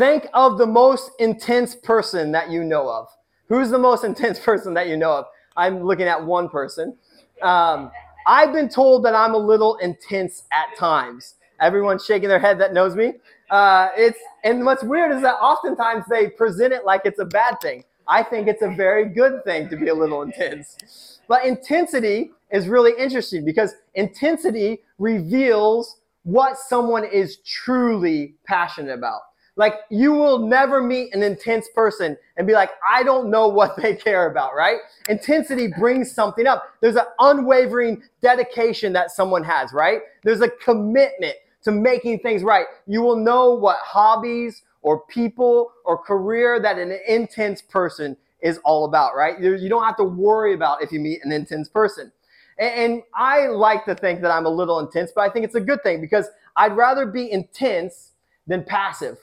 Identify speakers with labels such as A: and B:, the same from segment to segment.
A: Think of the most intense person that you know of. Who's the most intense person that you know of? I'm looking at one person. Um, I've been told that I'm a little intense at times. Everyone's shaking their head that knows me. Uh, it's and what's weird is that oftentimes they present it like it's a bad thing. I think it's a very good thing to be a little intense. But intensity is really interesting because intensity reveals what someone is truly passionate about. Like you will never meet an intense person and be like, I don't know what they care about, right? Intensity brings something up. There's an unwavering dedication that someone has, right? There's a commitment to making things right. You will know what hobbies or people or career that an intense person is all about, right? You don't have to worry about if you meet an intense person. And I like to think that I'm a little intense, but I think it's a good thing because I'd rather be intense than passive.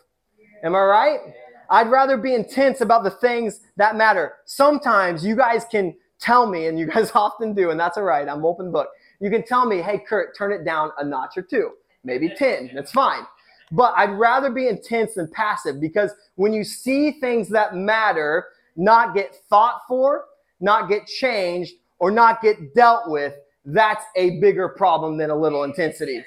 A: Am I right? I'd rather be intense about the things that matter. Sometimes you guys can tell me, and you guys often do, and that's all right. I'm open book. You can tell me, hey, Kurt, turn it down a notch or two, maybe 10. That's fine. But I'd rather be intense than passive because when you see things that matter not get thought for, not get changed, or not get dealt with, that's a bigger problem than a little intensity.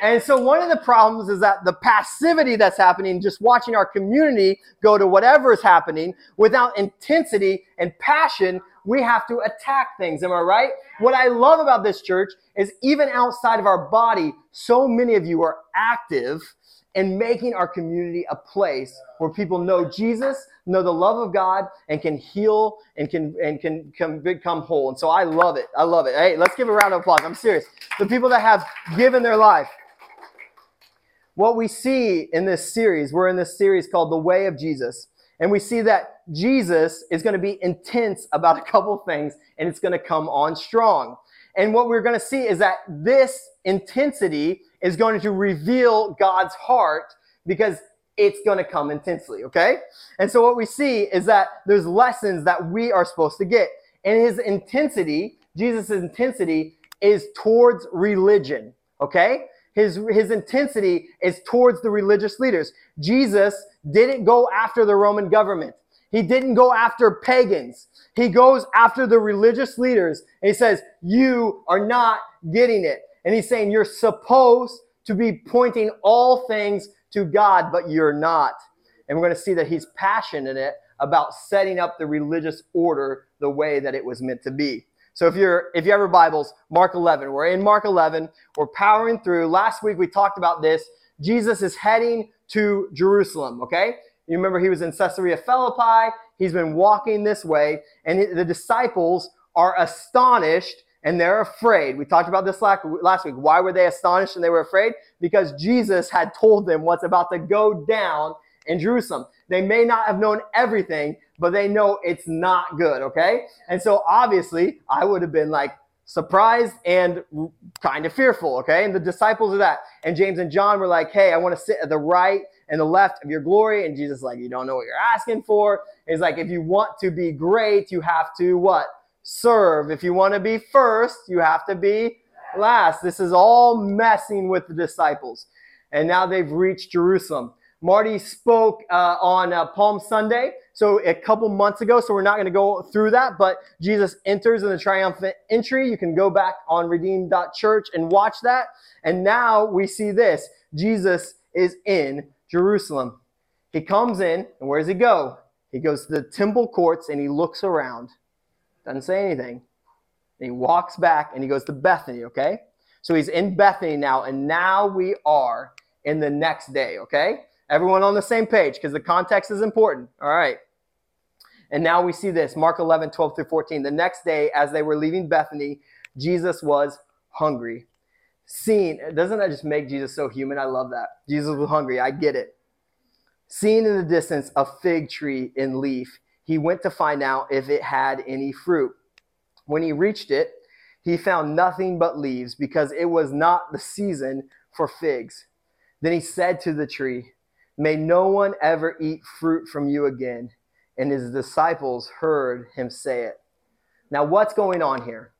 A: And so one of the problems is that the passivity that's happening, just watching our community go to whatever is happening without intensity and passion, we have to attack things. Am I right? What I love about this church is even outside of our body, so many of you are active in making our community a place where people know Jesus, know the love of God, and can heal and can and can, can become whole. And so I love it. I love it. Hey, let's give a round of applause. I'm serious. The people that have given their life. What we see in this series, we're in this series called The Way of Jesus. And we see that Jesus is going to be intense about a couple things and it's going to come on strong. And what we're going to see is that this intensity is going to reveal God's heart because it's going to come intensely, okay? And so what we see is that there's lessons that we are supposed to get. And his intensity, Jesus' intensity, is towards religion, okay? His, his intensity is towards the religious leaders. Jesus didn't go after the Roman government. He didn't go after pagans. He goes after the religious leaders. And he says, You are not getting it. And he's saying, You're supposed to be pointing all things to God, but you're not. And we're going to see that he's passionate about setting up the religious order the way that it was meant to be. So if you're if you have your Bibles, Mark 11. We're in Mark 11. We're powering through. Last week we talked about this. Jesus is heading to Jerusalem, okay? You remember he was in Caesarea Philippi. He's been walking this way and the disciples are astonished and they're afraid. We talked about this last week. Why were they astonished and they were afraid? Because Jesus had told them what's about to go down in Jerusalem. They may not have known everything, but they know it's not good, okay? And so obviously, I would have been like surprised and kind of fearful, okay? And the disciples are that. And James and John were like, hey, I want to sit at the right and the left of your glory. And Jesus, like, you don't know what you're asking for. He's like, if you want to be great, you have to what? Serve. If you want to be first, you have to be last. This is all messing with the disciples. And now they've reached Jerusalem. Marty spoke uh, on uh, Palm Sunday, so a couple months ago, so we're not going to go through that, but Jesus enters in the triumphant entry. You can go back on redeem.church and watch that. And now we see this Jesus is in Jerusalem. He comes in, and where does he go? He goes to the temple courts and he looks around. Doesn't say anything. And he walks back and he goes to Bethany, okay? So he's in Bethany now, and now we are in the next day, okay? Everyone on the same page because the context is important, all right? And now we see this Mark 11, 12 through 14. The next day, as they were leaving Bethany, Jesus was hungry. Seen, doesn't that just make Jesus so human? I love that. Jesus was hungry. I get it. Seen in the distance a fig tree in leaf he went to find out if it had any fruit. When he reached it, he found nothing but leaves because it was not the season for figs. Then he said to the tree, May no one ever eat fruit from you again. And his disciples heard him say it. Now, what's going on here?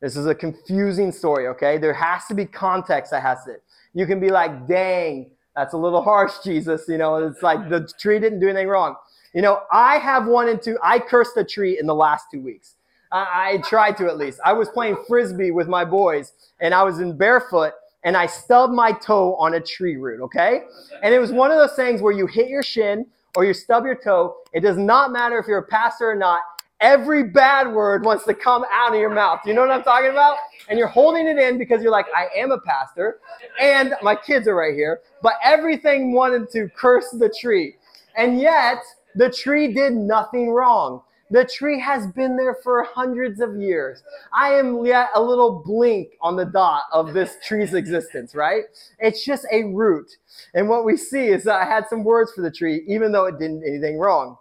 A: This is a confusing story, okay? There has to be context that has it. You can be like, dang, That's a little harsh, Jesus. You know, it's like the tree didn't do anything wrong. You know, I have wanted to, I cursed a tree in the last two weeks. I, I tried to at least. I was playing frisbee with my boys and I was in barefoot and I stubbed my toe on a tree root, okay? And it was one of those things where you hit your shin or you stub your toe. It does not matter if you're a pastor or not. Every bad word wants to come out of your mouth. You know what I'm talking about? And you're holding it in because you're like, I am a pastor and my kids are right here. But everything wanted to curse the tree. And yet, the tree did nothing wrong. The tree has been there for hundreds of years. I am yet a little blink on the dot of this tree's existence, right? It's just a root. And what we see is that I had some words for the tree, even though it didn't anything wrong.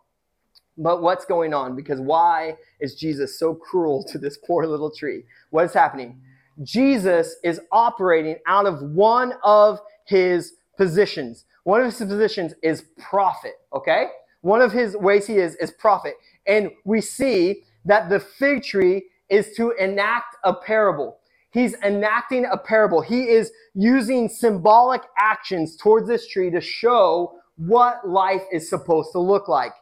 A: But what's going on? Because why is Jesus so cruel to this poor little tree? What is happening? Jesus is operating out of one of his positions. One of his positions is prophet, okay? One of his ways he is is prophet. And we see that the fig tree is to enact a parable. He's enacting a parable. He is using symbolic actions towards this tree to show what life is supposed to look like.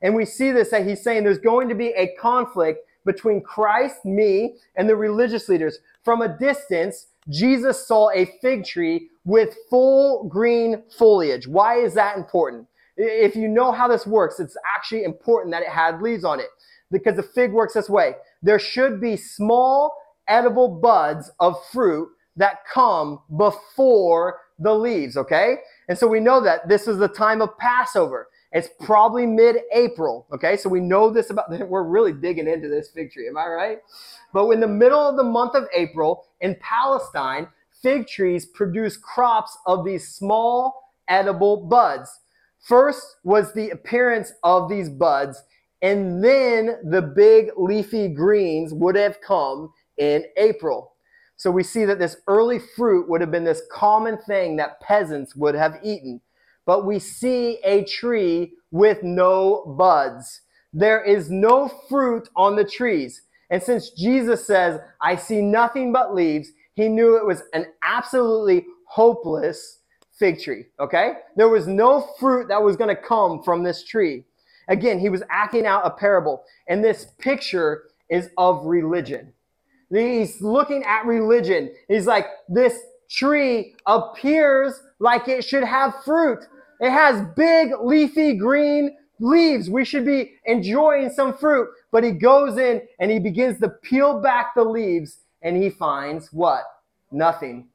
A: And we see this that he's saying there's going to be a conflict between Christ, me, and the religious leaders. From a distance, Jesus saw a fig tree with full green foliage. Why is that important? If you know how this works, it's actually important that it had leaves on it because the fig works this way. There should be small edible buds of fruit that come before the leaves, okay? And so we know that this is the time of Passover. It's probably mid-April, okay? So we know this about, we're really digging into this fig tree, am I right? But in the middle of the month of April in Palestine, fig trees produce crops of these small edible buds. First was the appearance of these buds, and then the big leafy greens would have come in April. So we see that this early fruit would have been this common thing that peasants would have eaten. But we see a tree with no buds. There is no fruit on the trees. And since Jesus says, I see nothing but leaves, he knew it was an absolutely hopeless fig tree, okay? There was no fruit that was going to come from this tree. Again, he was acting out a parable. And this picture is of religion. He's looking at religion. He's like, this tree appears like it should have fruit. It has big, leafy green leaves. We should be enjoying some fruit. But he goes in and he begins to peel back the leaves and he finds what? Nothing.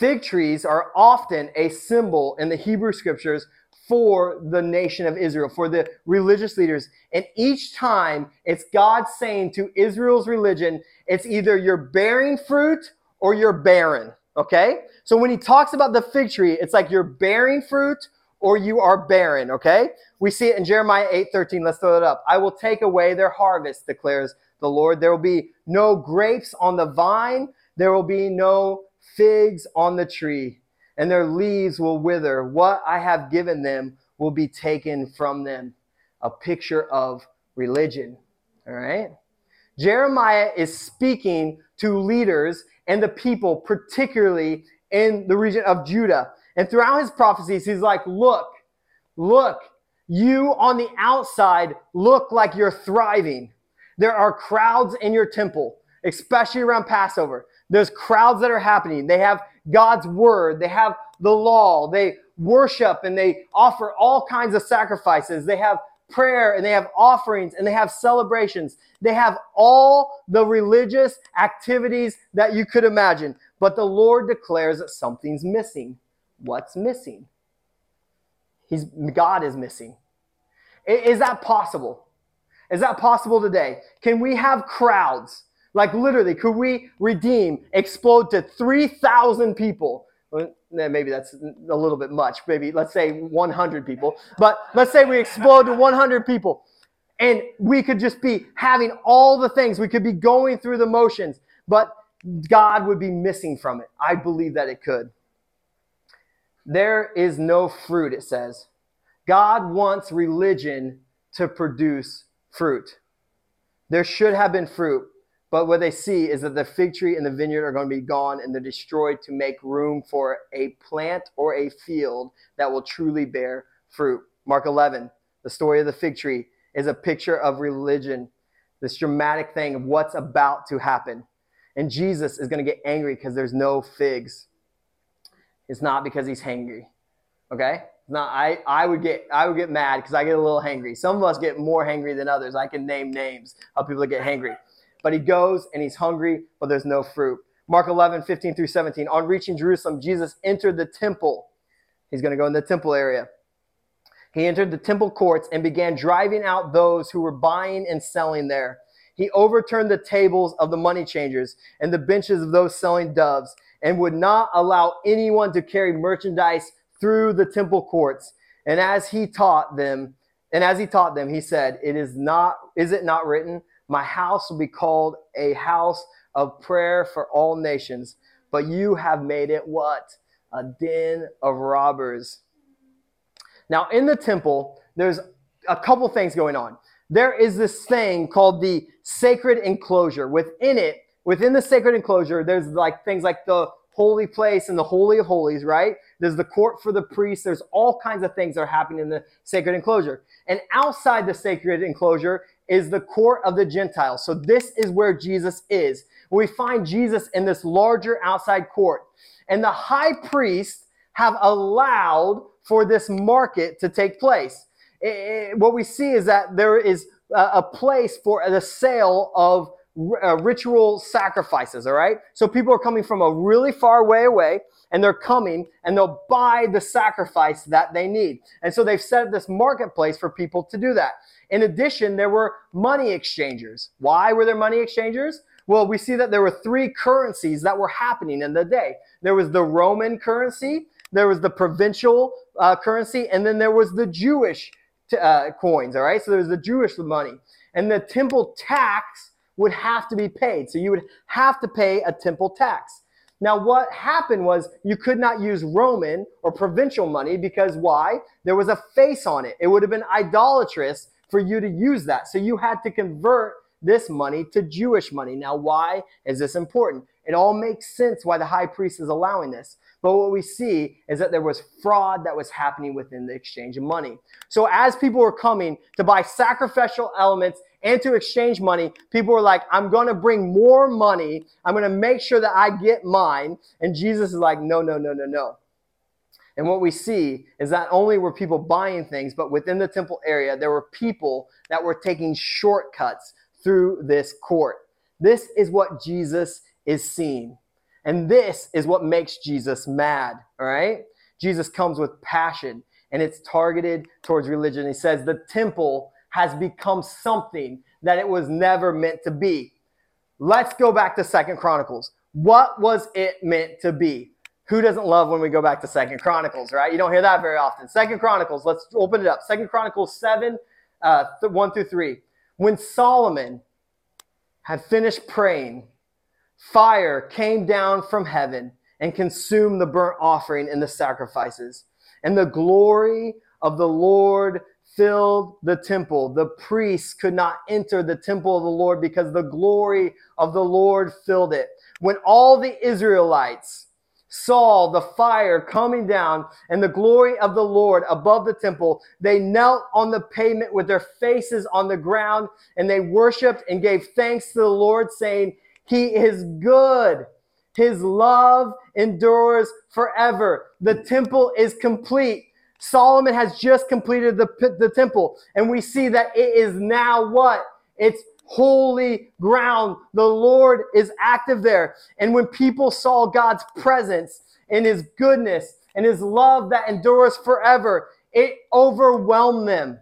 A: Fig trees are often a symbol in the Hebrew scriptures for the nation of Israel, for the religious leaders. And each time it's God saying to Israel's religion, it's either you're bearing fruit or you're barren. Okay? So when he talks about the fig tree, it's like you're bearing fruit or you are barren. Okay? We see it in Jeremiah 8 13. Let's throw it up. I will take away their harvest, declares the Lord. There will be no grapes on the vine, there will be no figs on the tree, and their leaves will wither. What I have given them will be taken from them. A picture of religion. All right? Jeremiah is speaking to leaders and the people, particularly in the region of Judah. And throughout his prophecies, he's like, Look, look, you on the outside look like you're thriving. There are crowds in your temple, especially around Passover. There's crowds that are happening. They have God's word. They have the law. They worship and they offer all kinds of sacrifices. They have prayer and they have offerings and they have celebrations. They have all the religious activities that you could imagine. But the Lord declares that something's missing. What's missing? He's, God is missing. Is that possible? Is that possible today? Can we have crowds like literally, could we redeem, explode to 3,000 people? Well, eh, maybe that's a little bit much. Maybe let's say 100 people. But let's say we explode to 100 people. And we could just be having all the things. We could be going through the motions. But God would be missing from it. I believe that it could. There is no fruit, it says. God wants religion to produce fruit. There should have been fruit But what they see is that the fig tree and the vineyard are going to be gone and they're destroyed to make room for a plant or a field that will truly bear fruit. Mark 11, the story of the fig tree, is a picture of religion, this dramatic thing of what's about to happen. And Jesus is going to get angry because there's no figs. It's not because he's hangry. Okay? Not, I, I would get I would get mad because I get a little hangry. Some of us get more hangry than others. I can name names of people that get hangry. But he goes and he's hungry, but there's no fruit. Mark 11, 15 through 17. On reaching Jerusalem, Jesus entered the temple. He's going to go in the temple area. He entered the temple courts and began driving out those who were buying and selling there. He overturned the tables of the money changers and the benches of those selling doves and would not allow anyone to carry merchandise through the temple courts. And as he taught them, and as he taught them, he said, It is not, is it not written, My house will be called a house of prayer for all nations, but you have made it what? A den of robbers. Now, in the temple, there's a couple things going on. There is this thing called the sacred enclosure. Within it, within the sacred enclosure, there's like things like the holy place and the holy of holies, right? There's the court for the priests. There's all kinds of things that are happening in the sacred enclosure. And outside the sacred enclosure is the court of the Gentiles. So this is where Jesus is. We find Jesus in this larger outside court. And the high priests have allowed for this market to take place. It, it, what we see is that there is a, a place for the sale of uh, ritual sacrifices, all right? So people are coming from a really far way away and they're coming and they'll buy the sacrifice that they need. And so they've set up this marketplace for people to do that. In addition, there were money exchangers. Why were there money exchangers? Well, we see that there were three currencies that were happening in the day. There was the Roman currency, there was the provincial uh, currency, and then there was the Jewish uh, coins, all right? So there was the Jewish money. And the temple tax would have to be paid. So you would have to pay a temple tax. Now, what happened was you could not use Roman or provincial money because why? There was a face on it. It would have been idolatrous for you to use that. So you had to convert this money to Jewish money. Now, why is this important? It all makes sense why the high priest is allowing this. But what we see is that there was fraud that was happening within the exchange of money. So as people were coming to buy sacrificial elements and to exchange money, people were like, I'm going to bring more money. I'm going to make sure that I get mine. And Jesus is like, no, no, no, no, no. And what we see is not only were people buying things, but within the temple area, there were people that were taking shortcuts through this court. This is what Jesus is seeing. And this is what makes Jesus mad, all right? Jesus comes with passion and it's targeted towards religion. He says the temple has become something that it was never meant to be. Let's go back to Second Chronicles. What was it meant to be? Who doesn't love when we go back to Second Chronicles, right? You don't hear that very often. Second Chronicles, let's open it up. Second Chronicles 7, uh, 1 through 3. When Solomon had finished praying, fire came down from heaven and consumed the burnt offering and the sacrifices. And the glory of the Lord filled the temple. The priests could not enter the temple of the Lord because the glory of the Lord filled it. When all the Israelites saw the fire coming down and the glory of the Lord above the temple, they knelt on the pavement with their faces on the ground and they worshiped and gave thanks to the Lord, saying, He is good. His love endures forever. The temple is complete. Solomon has just completed the, the temple, and we see that it is now what? It's holy ground. The Lord is active there. And when people saw God's presence and his goodness and his love that endures forever, it overwhelmed them.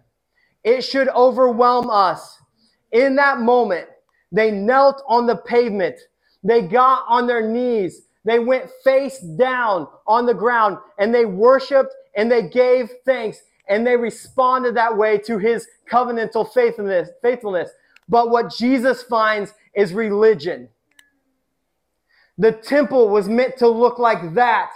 A: It should overwhelm us. In that moment, they knelt on the pavement. They got on their knees. They went face down on the ground and they worshiped and they gave thanks and they responded that way to his covenantal faithfulness, faithfulness. But what Jesus finds is religion. The temple was meant to look like that.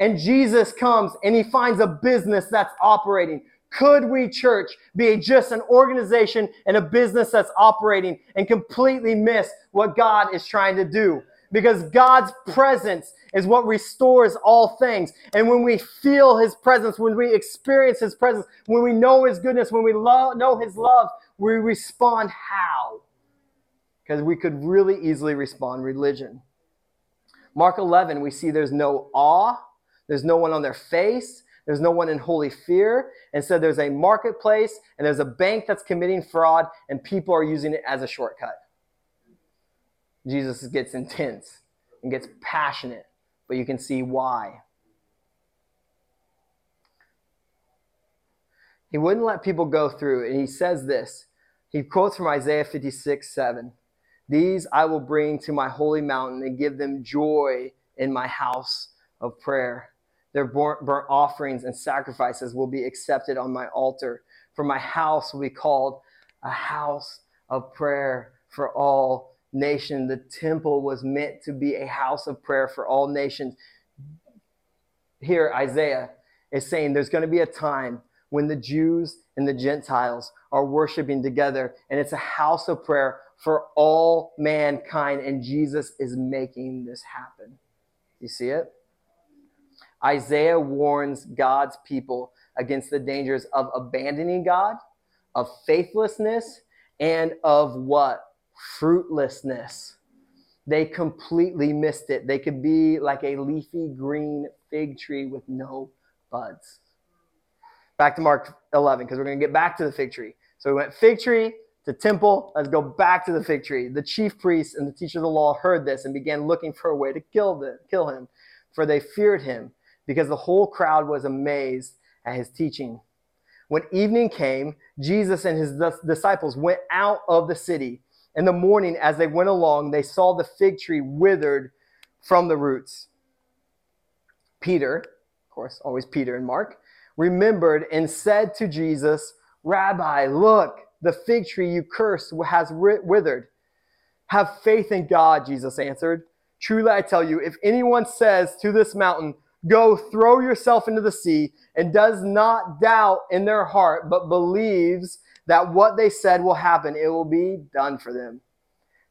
A: And Jesus comes and he finds a business that's operating Could we, church, be just an organization and a business that's operating and completely miss what God is trying to do? Because God's presence is what restores all things. And when we feel His presence, when we experience His presence, when we know His goodness, when we lo- know His love, we respond how? Because we could really easily respond religion. Mark 11, we see there's no awe, there's no one on their face, there's no one in holy fear. Instead, there's a marketplace and there's a bank that's committing fraud, and people are using it as a shortcut. Jesus gets intense and gets passionate, but you can see why. He wouldn't let people go through, and he says this. He quotes from Isaiah 56 7. These I will bring to my holy mountain and give them joy in my house of prayer. Their burnt offerings and sacrifices will be accepted on my altar. For my house will be called a house of prayer for all nations. The temple was meant to be a house of prayer for all nations. Here, Isaiah is saying there's going to be a time when the Jews and the Gentiles are worshiping together, and it's a house of prayer for all mankind, and Jesus is making this happen. You see it? Isaiah warns God's people against the dangers of abandoning God, of faithlessness, and of what? Fruitlessness. They completely missed it. They could be like a leafy green fig tree with no buds. Back to Mark 11, because we're going to get back to the fig tree. So we went fig tree to temple. Let's go back to the fig tree. The chief priests and the teacher of the law heard this and began looking for a way to kill, the, kill him, for they feared him because the whole crowd was amazed at his teaching. When evening came, Jesus and his disciples went out of the city. In the morning, as they went along, they saw the fig tree withered from the roots. Peter, of course, always Peter and Mark, remembered and said to Jesus, Rabbi, look, the fig tree you cursed has withered. Have faith in God, Jesus answered. Truly I tell you, if anyone says to this mountain, Go throw yourself into the sea, and does not doubt in their heart, but believes that what they said will happen, it will be done for them.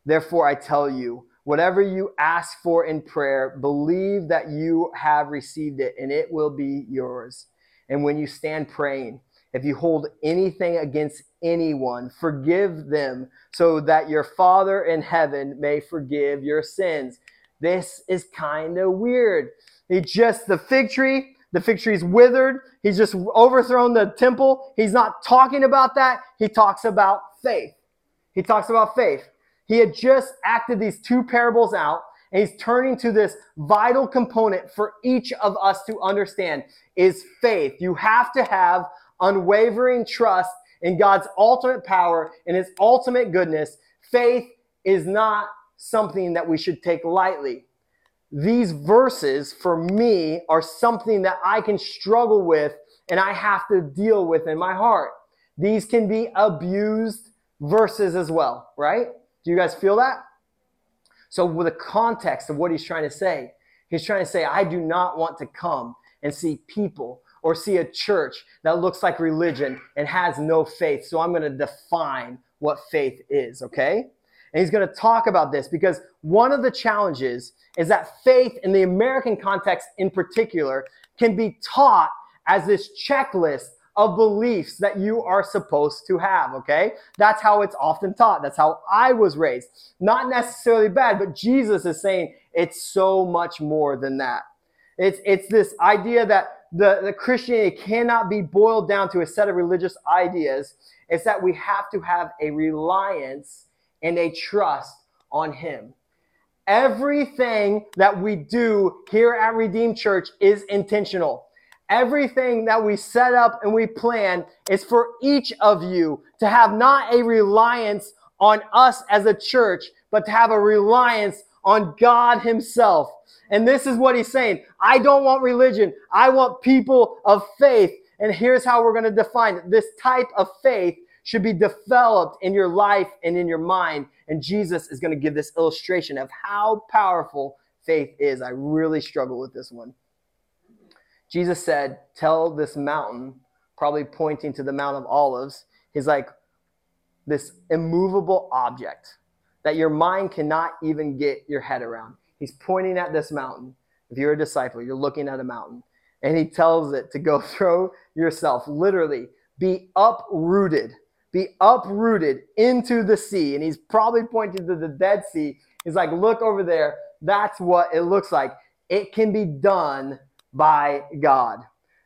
A: Therefore, I tell you, whatever you ask for in prayer, believe that you have received it, and it will be yours. And when you stand praying, if you hold anything against anyone, forgive them, so that your Father in heaven may forgive your sins. This is kind of weird. He just, the fig tree, the fig tree's withered. He's just overthrown the temple. He's not talking about that. He talks about faith. He talks about faith. He had just acted these two parables out, and he's turning to this vital component for each of us to understand is faith. You have to have unwavering trust in God's ultimate power and his ultimate goodness. Faith is not something that we should take lightly these verses for me are something that I can struggle with and I have to deal with in my heart. These can be abused verses as well, right? Do you guys feel that? So, with the context of what he's trying to say, he's trying to say, I do not want to come and see people or see a church that looks like religion and has no faith. So, I'm going to define what faith is, okay? And he's going to talk about this because one of the challenges is that faith in the American context in particular can be taught as this checklist of beliefs that you are supposed to have, okay? That's how it's often taught. That's how I was raised. Not necessarily bad, but Jesus is saying it's so much more than that. It's, it's this idea that the, the Christianity cannot be boiled down to a set of religious ideas. It's that we have to have a reliance and a trust on Him. Everything that we do here at Redeem Church is intentional. Everything that we set up and we plan is for each of you to have not a reliance on us as a church, but to have a reliance on God Himself. And this is what He's saying I don't want religion, I want people of faith. And here's how we're going to define it this type of faith should be developed in your life and in your mind. And Jesus is going to give this illustration of how powerful faith is. I really struggle with this one. Jesus said, Tell this mountain, probably pointing to the Mount of Olives. He's like this immovable object that your mind cannot even get your head around. He's pointing at this mountain. If you're a disciple, you're looking at a mountain. And he tells it to go throw yourself, literally, be uprooted, be uprooted into the sea. And he's probably pointing to the Dead Sea. He's like, look over there. That's what it looks like. It can be done by God.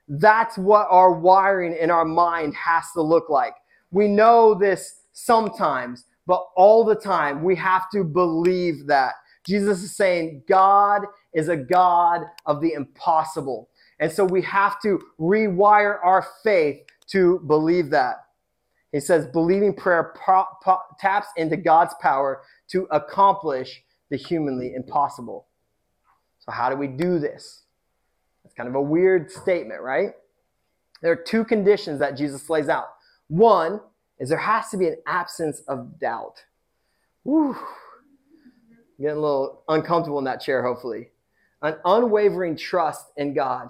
A: That's what our wiring in our mind has to look like. We know this sometimes, but all the time we have to believe that. Jesus is saying God is a God of the impossible. And so we have to rewire our faith to believe that. He says, believing prayer po- po- taps into God's power to accomplish the humanly impossible. So, how do we do this? Kind of a weird statement, right? There are two conditions that Jesus lays out. One is there has to be an absence of doubt. Whew. Getting a little uncomfortable in that chair, hopefully. An unwavering trust in God.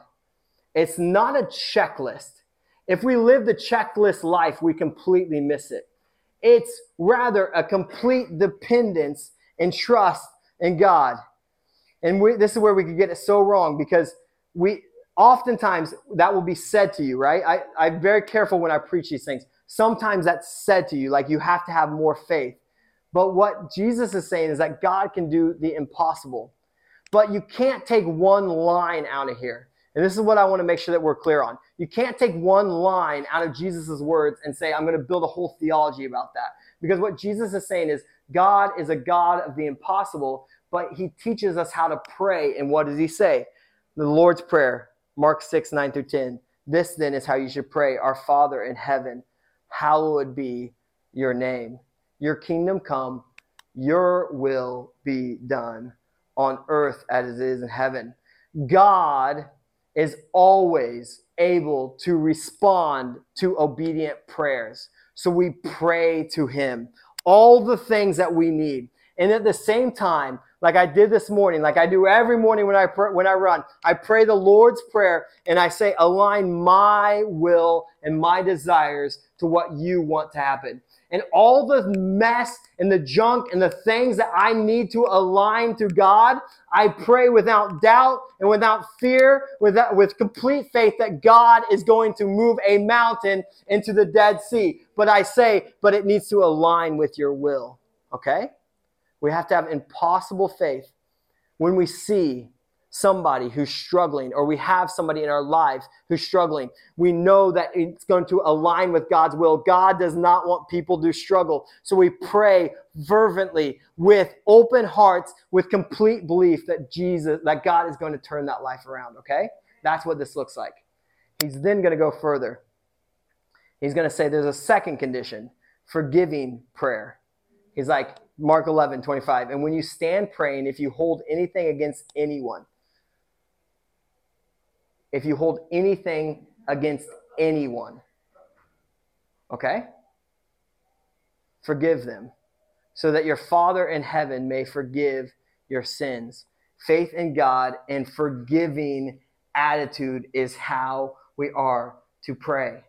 A: It's not a checklist. If we live the checklist life, we completely miss it. It's rather a complete dependence and trust in God. And we, this is where we could get it so wrong because we oftentimes that will be said to you, right? I, I'm very careful when I preach these things. Sometimes that's said to you, like you have to have more faith. But what Jesus is saying is that God can do the impossible. But you can't take one line out of here. And this is what I want to make sure that we're clear on. You can't take one line out of Jesus' words and say, I'm going to build a whole theology about that. Because what Jesus is saying is, God is a God of the impossible, but he teaches us how to pray. And what does he say? The Lord's Prayer, Mark 6, 9 through 10. This then is how you should pray Our Father in heaven, hallowed be your name. Your kingdom come, your will be done on earth as it is in heaven. God is always able to respond to obedient prayers. So we pray to him all the things that we need. And at the same time, like I did this morning, like I do every morning when I when I run, I pray the Lord's prayer and I say align my will and my desires to what you want to happen. And all the mess and the junk and the things that I need to align to God, I pray without doubt and without fear, without, with complete faith that God is going to move a mountain into the Dead Sea. But I say, but it needs to align with your will. Okay? We have to have impossible faith when we see somebody who's struggling or we have somebody in our lives who's struggling. We know that it's going to align with God's will. God does not want people to struggle. So we pray fervently with open hearts, with complete belief that Jesus, that God is going to turn that life around, okay? That's what this looks like. He's then going to go further. He's going to say there's a second condition forgiving prayer. He's like, Mark 11, 25. And when you stand praying, if you hold anything against anyone, if you hold anything against anyone, okay? Forgive them, so that your Father in heaven may forgive your sins. Faith in God and forgiving attitude is how we are to pray.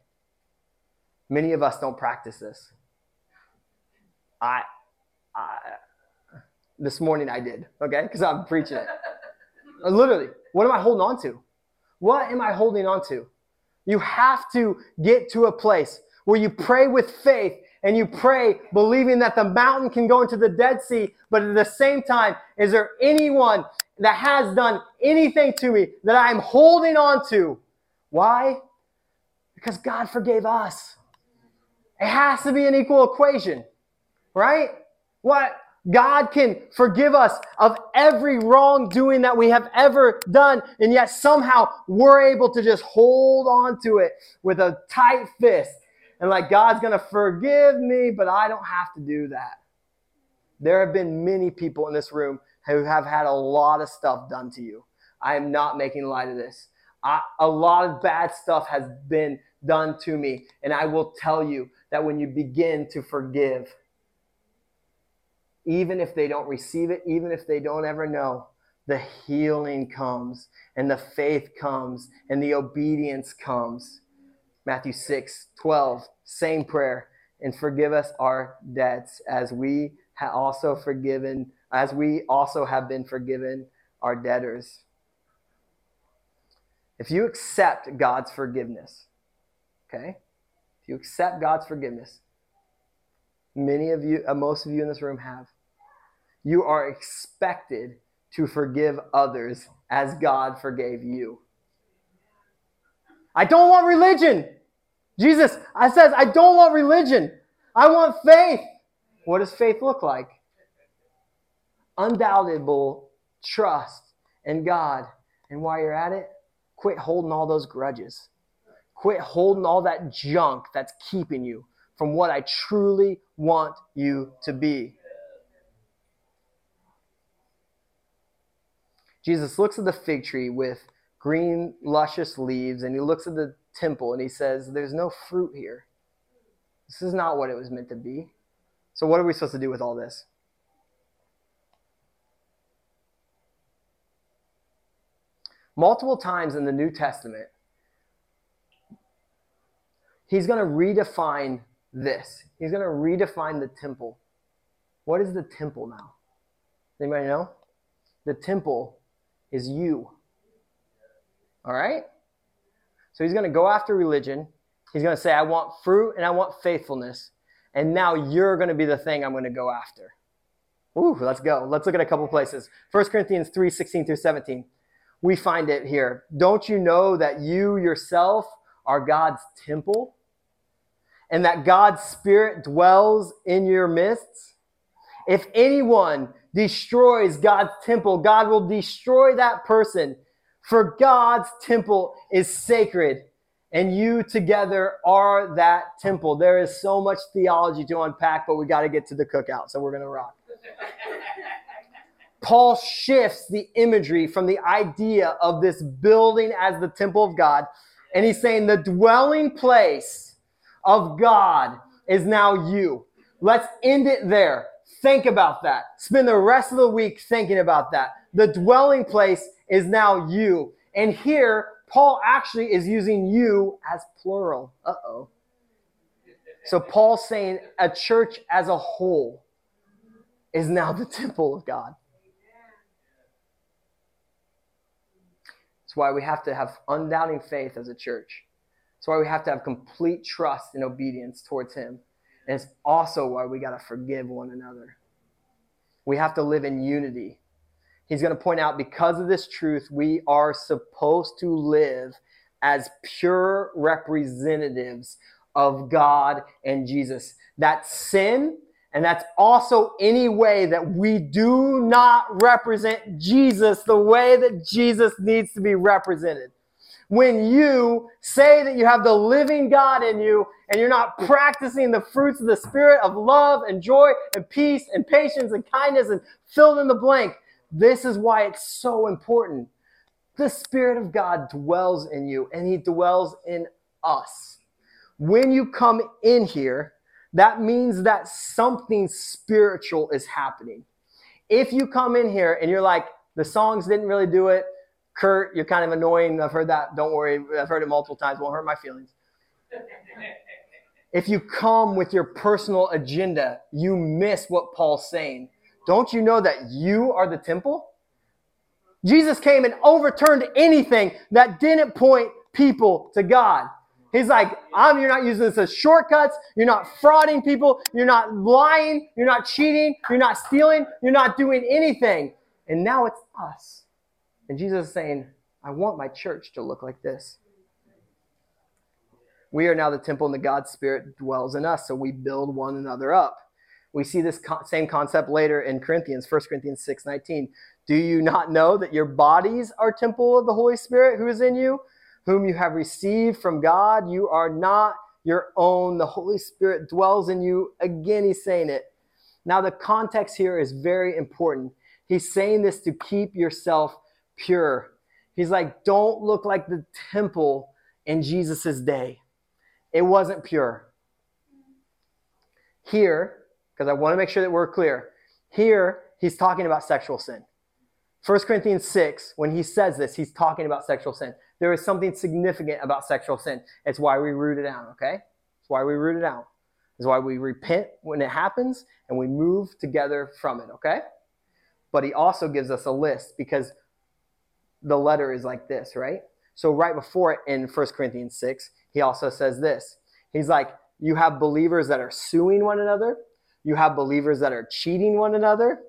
A: Many of us don't practice this. I this morning I did, okay? Because I'm preaching it. Uh, literally, what am I holding on to? What am I holding on to? You have to get to a place where you pray with faith and you pray believing that the mountain can go into the Dead Sea, but at the same time, is there anyone that has done anything to me that I'm holding on to? Why? Because God forgave us. It has to be an equal equation, right? What? God can forgive us of every wrongdoing that we have ever done, and yet somehow we're able to just hold on to it with a tight fist. And like, God's going to forgive me, but I don't have to do that. There have been many people in this room who have had a lot of stuff done to you. I am not making light of this. I, a lot of bad stuff has been done to me. And I will tell you that when you begin to forgive, even if they don't receive it, even if they don't ever know, the healing comes and the faith comes and the obedience comes. Matthew 6, 12, same prayer. And forgive us our debts as we have also forgiven, as we also have been forgiven our debtors. If you accept God's forgiveness, okay? If you accept God's forgiveness, many of you, uh, most of you in this room have, you are expected to forgive others as God forgave you. I don't want religion. Jesus, I says, I don't want religion. I want faith. What does faith look like? Undoubtable trust in God. And while you're at it, quit holding all those grudges. Quit holding all that junk that's keeping you from what I truly want you to be. Jesus looks at the fig tree with green, luscious leaves, and he looks at the temple and he says, There's no fruit here. This is not what it was meant to be. So, what are we supposed to do with all this? Multiple times in the New Testament, he's going to redefine this. He's going to redefine the temple. What is the temple now? Anybody know? The temple is you. All right? So he's going to go after religion. He's going to say, I want fruit and I want faithfulness. And now you're going to be the thing I'm going to go after. Ooh, let's go. Let's look at a couple places. 1 Corinthians 3 16 through 17. We find it here. Don't you know that you yourself are God's temple? And that God's Spirit dwells in your midst? If anyone destroys God's temple, God will destroy that person. For God's temple is sacred, and you together are that temple. There is so much theology to unpack, but we got to get to the cookout, so we're going to rock. Paul shifts the imagery from the idea of this building as the temple of God, and he's saying the dwelling place of God is now you. Let's end it there. Think about that. Spend the rest of the week thinking about that. The dwelling place is now you. And here, Paul actually is using you as plural. Uh oh. So Paul's saying a church as a whole is now the temple of God. That's why we have to have undoubting faith as a church. That's why we have to have complete trust and obedience towards Him. It's also why we got to forgive one another. We have to live in unity. He's going to point out because of this truth, we are supposed to live as pure representatives of God and Jesus. That sin, and that's also any way that we do not represent Jesus the way that Jesus needs to be represented when you say that you have the living God in you and you're not practicing the fruits of the Spirit of love and joy and peace and patience and kindness and fill in the blank. This is why it's so important. The Spirit of God dwells in you and He dwells in us. When you come in here, that means that something spiritual is happening. If you come in here and you're like, the songs didn't really do it, Kurt, you're kind of annoying. I've heard that. Don't worry. I've heard it multiple times. Won't hurt my feelings. if you come with your personal agenda, you miss what Paul's saying. Don't you know that you are the temple? Jesus came and overturned anything that didn't point people to God. He's like, I'm, you're not using this as shortcuts. You're not frauding people. You're not lying. You're not cheating. You're not stealing. You're not doing anything. And now it's us. And Jesus is saying, I want my church to look like this. We are now the temple, and the God's Spirit dwells in us, so we build one another up. We see this co- same concept later in Corinthians, 1 Corinthians 6 19. Do you not know that your bodies are temple of the Holy Spirit who is in you, whom you have received from God? You are not your own. The Holy Spirit dwells in you. Again, he's saying it. Now, the context here is very important. He's saying this to keep yourself pure. He's like, don't look like the temple in Jesus' day. It wasn't pure. Here, because I want to make sure that we're clear, here he's talking about sexual sin. 1 Corinthians 6, when he says this, he's talking about sexual sin. There is something significant about sexual sin. It's why we root it out, okay? It's why we root it out. It's why we repent when it happens and we move together from it, okay? But he also gives us a list because the letter is like this, right? So right before it in 1 Corinthians 6, he also says this. He's like, you have believers that are suing one another, you have believers that are cheating one another,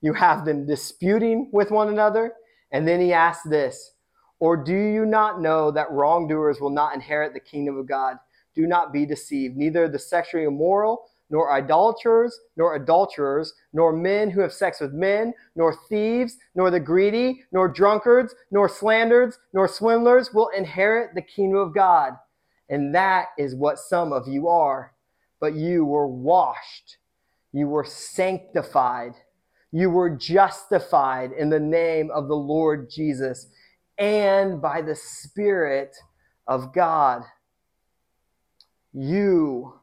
A: you have them disputing with one another, and then he asks this, or do you not know that wrongdoers will not inherit the kingdom of God? Do not be deceived. Neither the sexually immoral, nor idolaters, nor adulterers, nor men who have sex with men, nor thieves, nor the greedy, nor drunkards, nor slanderers, nor swindlers will inherit the kingdom of God. And that is what some of you are. But you were washed, you were sanctified, you were justified in the name of the Lord Jesus and by the Spirit of God. You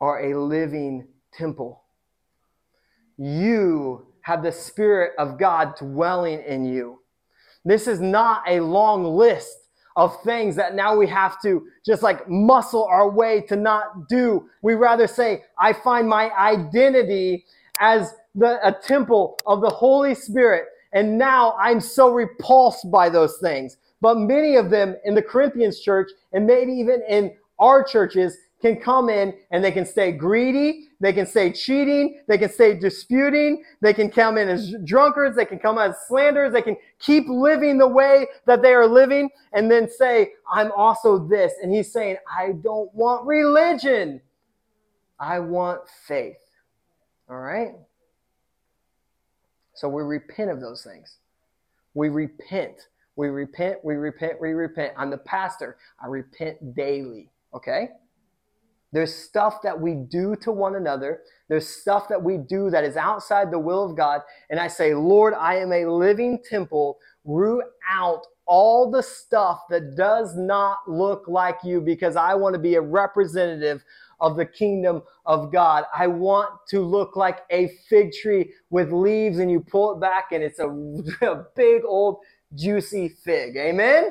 A: are a living temple. You have the Spirit of God dwelling in you. This is not a long list of things that now we have to just like muscle our way to not do. We rather say, I find my identity as the, a temple of the Holy Spirit. And now I'm so repulsed by those things. But many of them in the Corinthians church, and maybe even in our churches, can come in and they can stay greedy, they can stay cheating, they can stay disputing, they can come in as drunkards, they can come as slanderers, they can keep living the way that they are living and then say, I'm also this. And he's saying, I don't want religion, I want faith. All right? So we repent of those things. We repent. We repent, we repent, we repent. I'm the pastor. I repent daily. Okay? There's stuff that we do to one another. There's stuff that we do that is outside the will of God. And I say, Lord, I am a living temple. Root out all the stuff that does not look like you because I want to be a representative of the kingdom of God. I want to look like a fig tree with leaves and you pull it back and it's a, a big old juicy fig. Amen?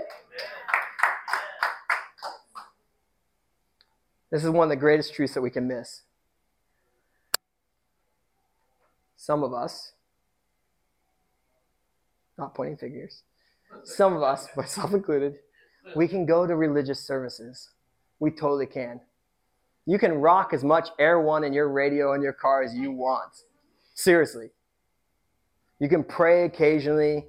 A: This is one of the greatest truths that we can miss. Some of us, not pointing figures, some of us, myself included, we can go to religious services. We totally can. You can rock as much Air1 in your radio in your car as you want. Seriously. You can pray occasionally.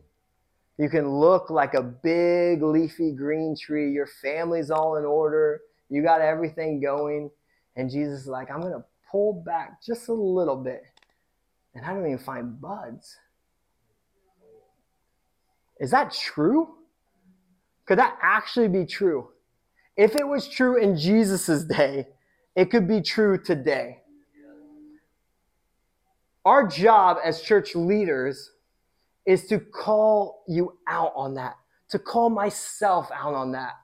A: You can look like a big leafy green tree. Your family's all in order. You got everything going. And Jesus is like, I'm going to pull back just a little bit. And I don't even find buds. Is that true? Could that actually be true? If it was true in Jesus' day, it could be true today. Our job as church leaders is to call you out on that, to call myself out on that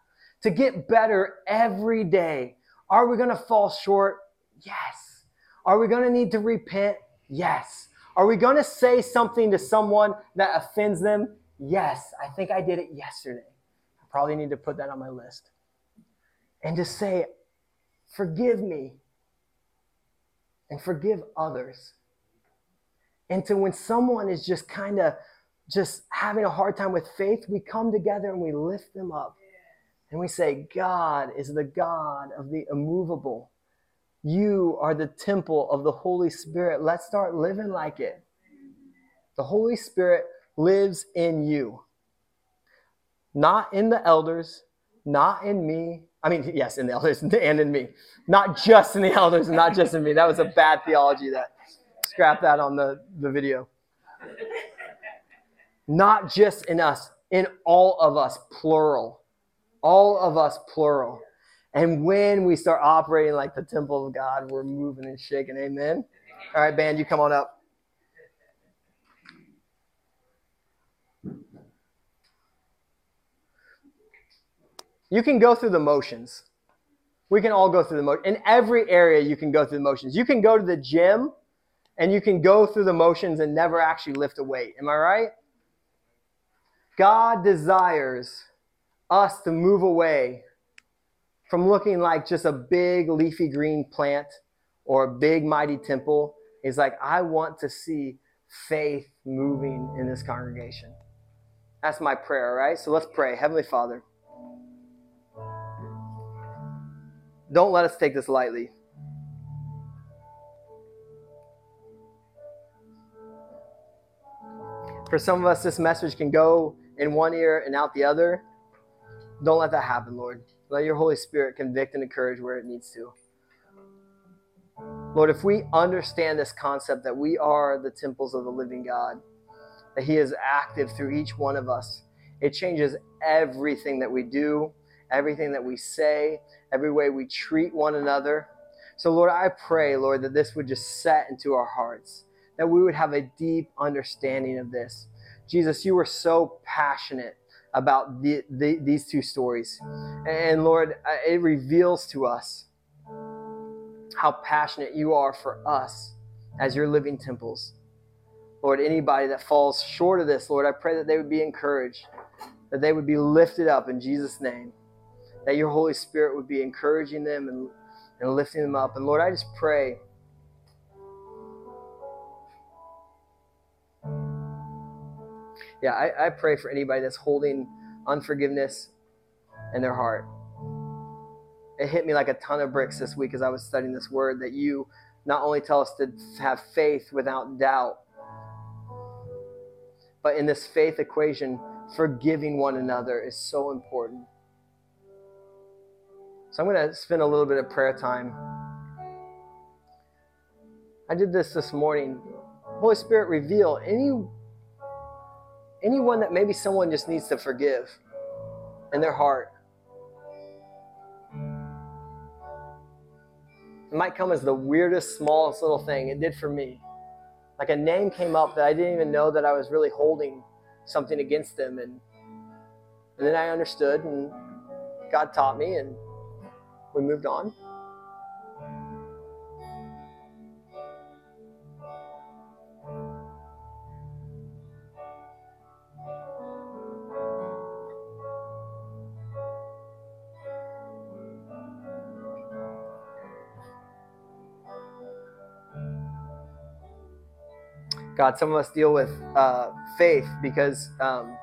A: to get better every day. Are we going to fall short? Yes. Are we going to need to repent? Yes. Are we going to say something to someone that offends them? Yes. I think I did it yesterday. I probably need to put that on my list. And to say, forgive me and forgive others. And to when someone is just kind of just having a hard time with faith, we come together and we lift them up and we say, God is the God of the immovable. You are the temple of the Holy Spirit. Let's start living like it. The Holy Spirit lives in you, not in the elders, not in me. I mean, yes, in the elders and in me, not just in the elders and not just in me. That was a bad theology. That scrap that on the, the video. Not just in us, in all of us, plural all of us plural. And when we start operating like the temple of God, we're moving and shaking. Amen. All right, band, you come on up. You can go through the motions. We can all go through the motions. In every area, you can go through the motions. You can go to the gym and you can go through the motions and never actually lift a weight. Am I right? God desires us to move away from looking like just a big leafy green plant or a big mighty temple. Is like, I want to see faith moving in this congregation. That's my prayer, right? So let's pray. Heavenly Father, don't let us take this lightly. For some of us, this message can go in one ear and out the other. Don't let that happen, Lord. Let your Holy Spirit convict and encourage where it needs to. Lord, if we understand this concept that we are the temples of the living God, that He is active through each one of us, it changes everything that we do, everything that we say, every way we treat one another. So, Lord, I pray, Lord, that this would just set into our hearts, that we would have a deep understanding of this. Jesus, you were so passionate about the, the, these two stories. And Lord, uh, it reveals to us how passionate you are for us as your living temples. Lord, anybody that falls short of this, Lord, I pray that they would be encouraged, that they would be lifted up in Jesus' name, that your Holy Spirit would be encouraging them and, and lifting them up. And Lord, I just pray. Yeah, I, I pray for anybody that's holding unforgiveness in their heart it hit me like a ton of bricks this week as I was studying this word that you not only tell us to have faith without doubt, but in this faith equation, forgiving one another is so important. So I'm going to spend a little bit of prayer time. I did this this morning. Holy Spirit, reveal any anyone that maybe someone just needs to forgive in their heart. It might come as the weirdest, smallest little thing. It did for me. Like a name came up that I didn't even know that I was really holding something against them. And, and then I understood, and God taught me, and we moved on. God, some of us deal with uh, faith because um,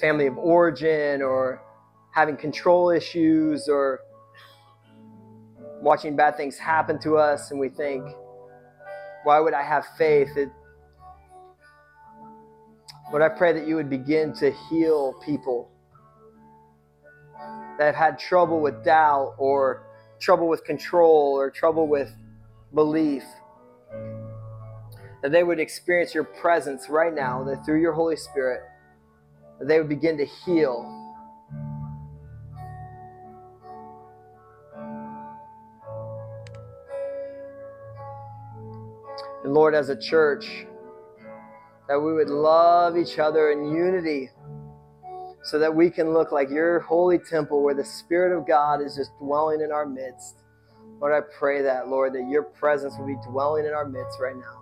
A: family of origin or having control issues or watching bad things happen to us, and we think, why would I have faith? It, I pray that you would begin to heal people that have had trouble with doubt or trouble with control or trouble with belief that they would experience your presence right now, that through your Holy Spirit, that they would begin to heal. And Lord, as a church, that we would love each other in unity so that we can look like your holy temple where the Spirit of God is just dwelling in our midst. Lord, I pray that, Lord, that your presence will be dwelling in our midst right now.